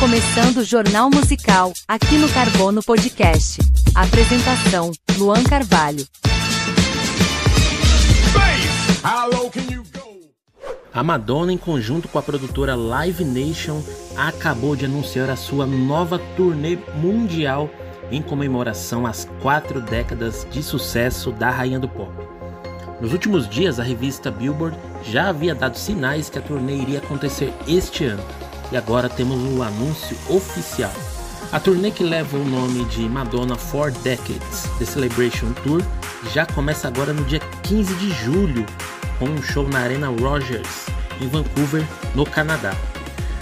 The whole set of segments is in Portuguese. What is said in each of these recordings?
começando o Jornal Musical, aqui no Carbono Podcast. Apresentação: Luan Carvalho. A Madonna, em conjunto com a produtora Live Nation, acabou de anunciar a sua nova turnê mundial em comemoração às quatro décadas de sucesso da rainha do pop. Nos últimos dias, a revista Billboard já havia dado sinais que a turnê iria acontecer este ano, e agora temos o um anúncio oficial. A turnê que leva o nome de Madonna for Decades, The Celebration Tour, já começa agora no dia 15 de julho, com um show na Arena Rogers, em Vancouver, no Canadá.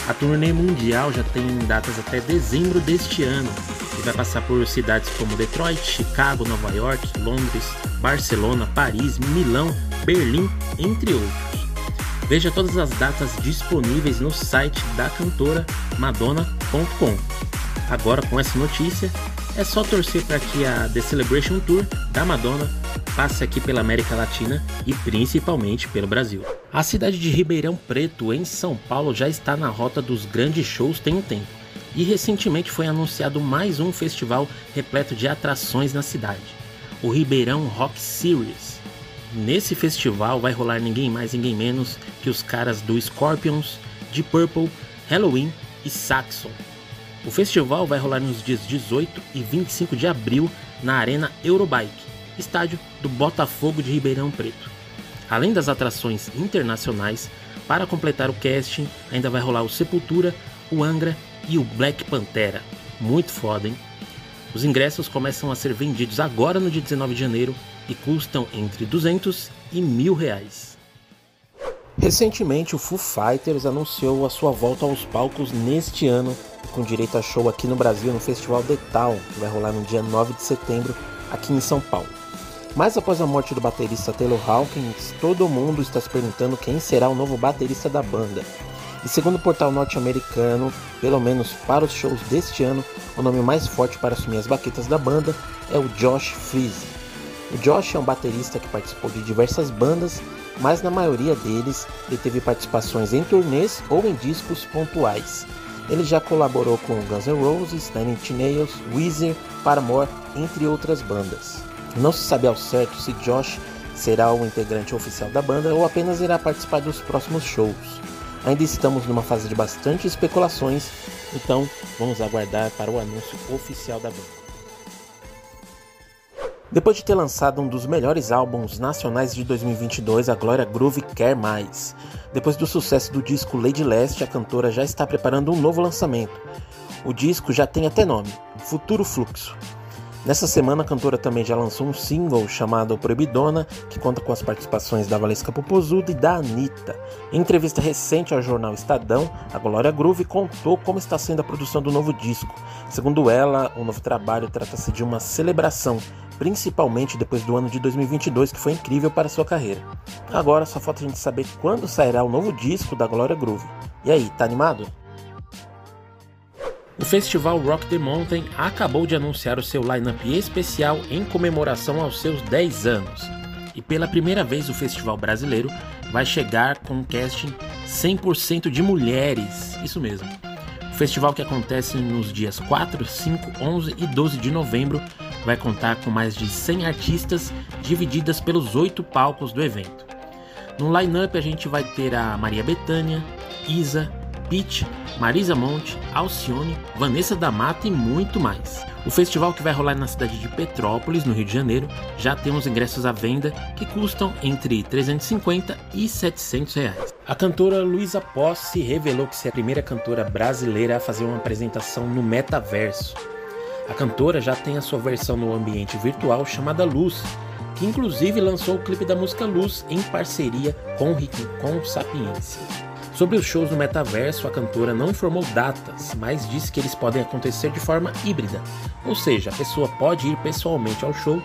A turnê mundial já tem datas até dezembro deste ano e vai passar por cidades como Detroit, Chicago, Nova York, Londres, Barcelona, Paris, Milão, Berlim, entre outros. Veja todas as datas disponíveis no site da cantora Madonna.com. Agora, com essa notícia, é só torcer para que a The Celebration Tour da Madonna passe aqui pela América Latina e principalmente pelo Brasil. A cidade de Ribeirão Preto, em São Paulo, já está na rota dos grandes shows tem um tempo. E recentemente foi anunciado mais um festival repleto de atrações na cidade, o Ribeirão Rock Series. Nesse festival vai rolar ninguém mais, ninguém menos que os caras do Scorpions, de Purple, Halloween e Saxon. O festival vai rolar nos dias 18 e 25 de abril na Arena Eurobike, estádio do Botafogo de Ribeirão Preto. Além das atrações internacionais, para completar o casting, ainda vai rolar o Sepultura, o Angra e o Black Pantera. Muito foda, hein? Os ingressos começam a ser vendidos agora no dia 19 de janeiro e custam entre 200 e mil reais. Recentemente, o Foo Fighters anunciou a sua volta aos palcos neste ano, com direito a show aqui no Brasil no Festival The Town, que vai rolar no dia 9 de setembro aqui em São Paulo. Mas após a morte do baterista Taylor Hawkins, todo mundo está se perguntando quem será o novo baterista da banda. E segundo o portal norte-americano, pelo menos para os shows deste ano, o nome mais forte para assumir as baquetas da banda é o Josh Freese. O Josh é um baterista que participou de diversas bandas, mas na maioria deles ele teve participações em turnês ou em discos pontuais. Ele já colaborou com Guns N' Roses, Nine Inch Nails, Weezer, Paramore, entre outras bandas. Não se sabe ao certo se Josh será o integrante oficial da banda ou apenas irá participar dos próximos shows. Ainda estamos numa fase de bastante especulações, então vamos aguardar para o anúncio oficial da banda. Depois de ter lançado um dos melhores álbuns nacionais de 2022, a Glória Groove quer mais. Depois do sucesso do disco Lady Leste, a cantora já está preparando um novo lançamento. O disco já tem até nome: Futuro Fluxo. Nessa semana, a cantora também já lançou um single chamado Proibidona, que conta com as participações da Valesca Popozuda e da Anitta. Em entrevista recente ao jornal Estadão, a Glória Groove contou como está sendo a produção do novo disco. Segundo ela, o novo trabalho trata-se de uma celebração, principalmente depois do ano de 2022, que foi incrível para sua carreira. Agora só falta a gente saber quando sairá o novo disco da Glória Groove. E aí, tá animado? O festival Rock the Mountain acabou de anunciar o seu lineup especial em comemoração aos seus 10 anos. E pela primeira vez o festival brasileiro vai chegar com um casting 100% de mulheres. Isso mesmo. O festival que acontece nos dias 4, 5, 11 e 12 de novembro vai contar com mais de 100 artistas divididas pelos oito palcos do evento. No line-up a gente vai ter a Maria Bethânia, Isa, Peach, Marisa Monte, Alcione, Vanessa da Mata e muito mais. O festival que vai rolar na cidade de Petrópolis, no Rio de Janeiro, já tem os ingressos à venda que custam entre 350 e 700 reais. A cantora Luísa Posse revelou que será a primeira cantora brasileira a fazer uma apresentação no metaverso. A cantora já tem a sua versão no ambiente virtual chamada Luz, que inclusive lançou o clipe da música Luz em parceria com Rincon Sapiência. Sobre os shows no metaverso, a cantora não informou datas, mas disse que eles podem acontecer de forma híbrida, ou seja, a pessoa pode ir pessoalmente ao show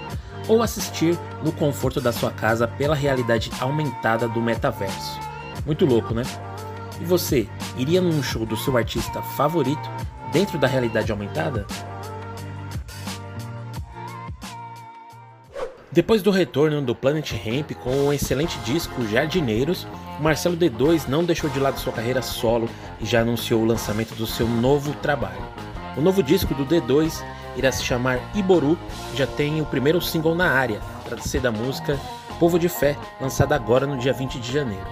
ou assistir no conforto da sua casa pela realidade aumentada do metaverso. Muito louco, né? E você, iria num show do seu artista favorito dentro da realidade aumentada? Depois do retorno do Planet Ramp com o um excelente disco Jardineiros, Marcelo D2 não deixou de lado sua carreira solo e já anunciou o lançamento do seu novo trabalho. O novo disco do D2 irá se chamar Iboru e já tem o primeiro single na área, trata-se da música Povo de Fé, lançada agora no dia 20 de janeiro.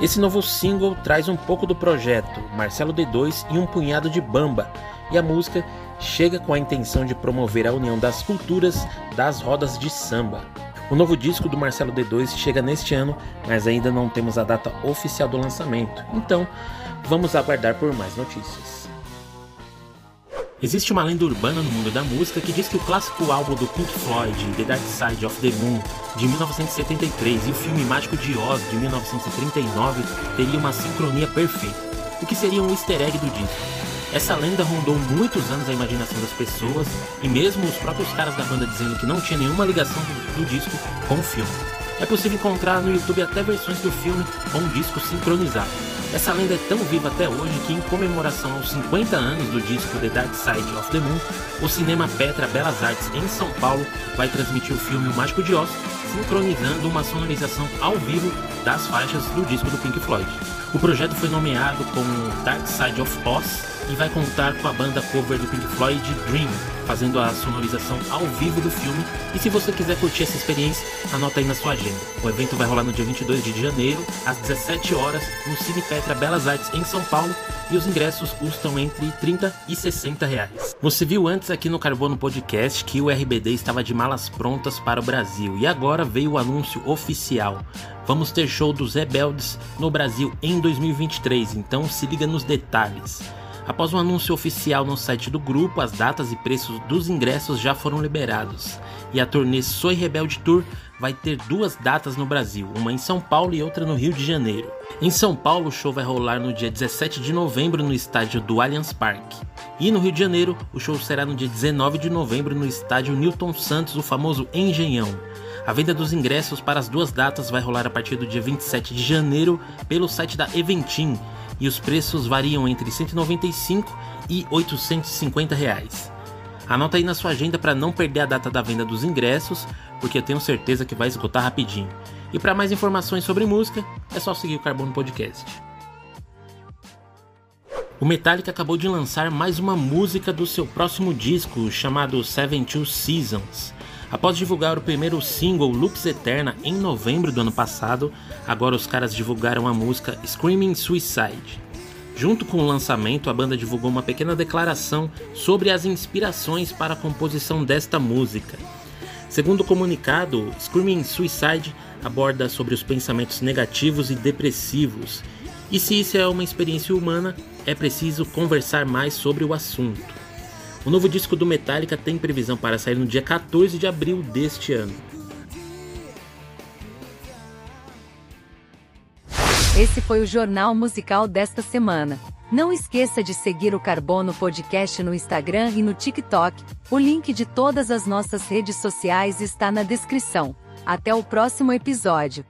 Esse novo single traz um pouco do projeto Marcelo D2 e um punhado de bamba, e a música chega com a intenção de promover a união das culturas das rodas de samba. O novo disco do Marcelo D2 chega neste ano, mas ainda não temos a data oficial do lançamento, então vamos aguardar por mais notícias. Existe uma lenda urbana no mundo da música que diz que o clássico álbum do Pink Floyd, The Dark Side of the Moon, de 1973, e o filme Mágico de Oz, de 1939, teriam uma sincronia perfeita, o que seria um easter egg do disco. Essa lenda rondou muitos anos a imaginação das pessoas e mesmo os próprios caras da banda dizendo que não tinha nenhuma ligação do, do disco com o filme. É possível encontrar no YouTube até versões do filme com o disco sincronizado. Essa lenda é tão viva até hoje que, em comemoração aos 50 anos do disco The Dark Side of the Moon, o Cinema Petra Belas Artes em São Paulo vai transmitir o filme O Mágico de Oz, sincronizando uma sonorização ao vivo das faixas do disco do Pink Floyd. O projeto foi nomeado como Dark Side of Oz e vai contar com a banda cover do Pink Floyd Dream, fazendo a sonorização ao vivo do filme. E se você quiser curtir essa experiência, anota aí na sua agenda. O evento vai rolar no dia 22 de janeiro, às 17 horas, no Cine Petra Belas Artes em São Paulo, e os ingressos custam entre 30 e 60 reais. Você viu antes aqui no Carbono Podcast que o RBD estava de malas prontas para o Brasil e agora veio o anúncio oficial. Vamos ter show dos Rebeldes no Brasil em 2023, então se liga nos detalhes. Após um anúncio oficial no site do grupo, as datas e preços dos ingressos já foram liberados. E a turnê Soy Rebelde Tour vai ter duas datas no Brasil, uma em São Paulo e outra no Rio de Janeiro. Em São Paulo, o show vai rolar no dia 17 de novembro no estádio do Allianz Parque. E no Rio de Janeiro, o show será no dia 19 de novembro no estádio Newton Santos, o famoso Engenhão. A venda dos ingressos para as duas datas vai rolar a partir do dia 27 de janeiro pelo site da Eventim e os preços variam entre 195 e 850 reais. Anota aí na sua agenda para não perder a data da venda dos ingressos, porque eu tenho certeza que vai esgotar rapidinho. E para mais informações sobre música, é só seguir o Carbono Podcast. O Metallica acabou de lançar mais uma música do seu próximo disco, chamado Seven Two Seasons. Após divulgar o primeiro single Loops Eterna em novembro do ano passado, agora os caras divulgaram a música Screaming Suicide. Junto com o lançamento, a banda divulgou uma pequena declaração sobre as inspirações para a composição desta música. Segundo o comunicado, Screaming Suicide aborda sobre os pensamentos negativos e depressivos, e se isso é uma experiência humana, é preciso conversar mais sobre o assunto. O novo disco do Metallica tem previsão para sair no dia 14 de abril deste ano. Esse foi o jornal musical desta semana. Não esqueça de seguir o Carbono Podcast no Instagram e no TikTok. O link de todas as nossas redes sociais está na descrição. Até o próximo episódio.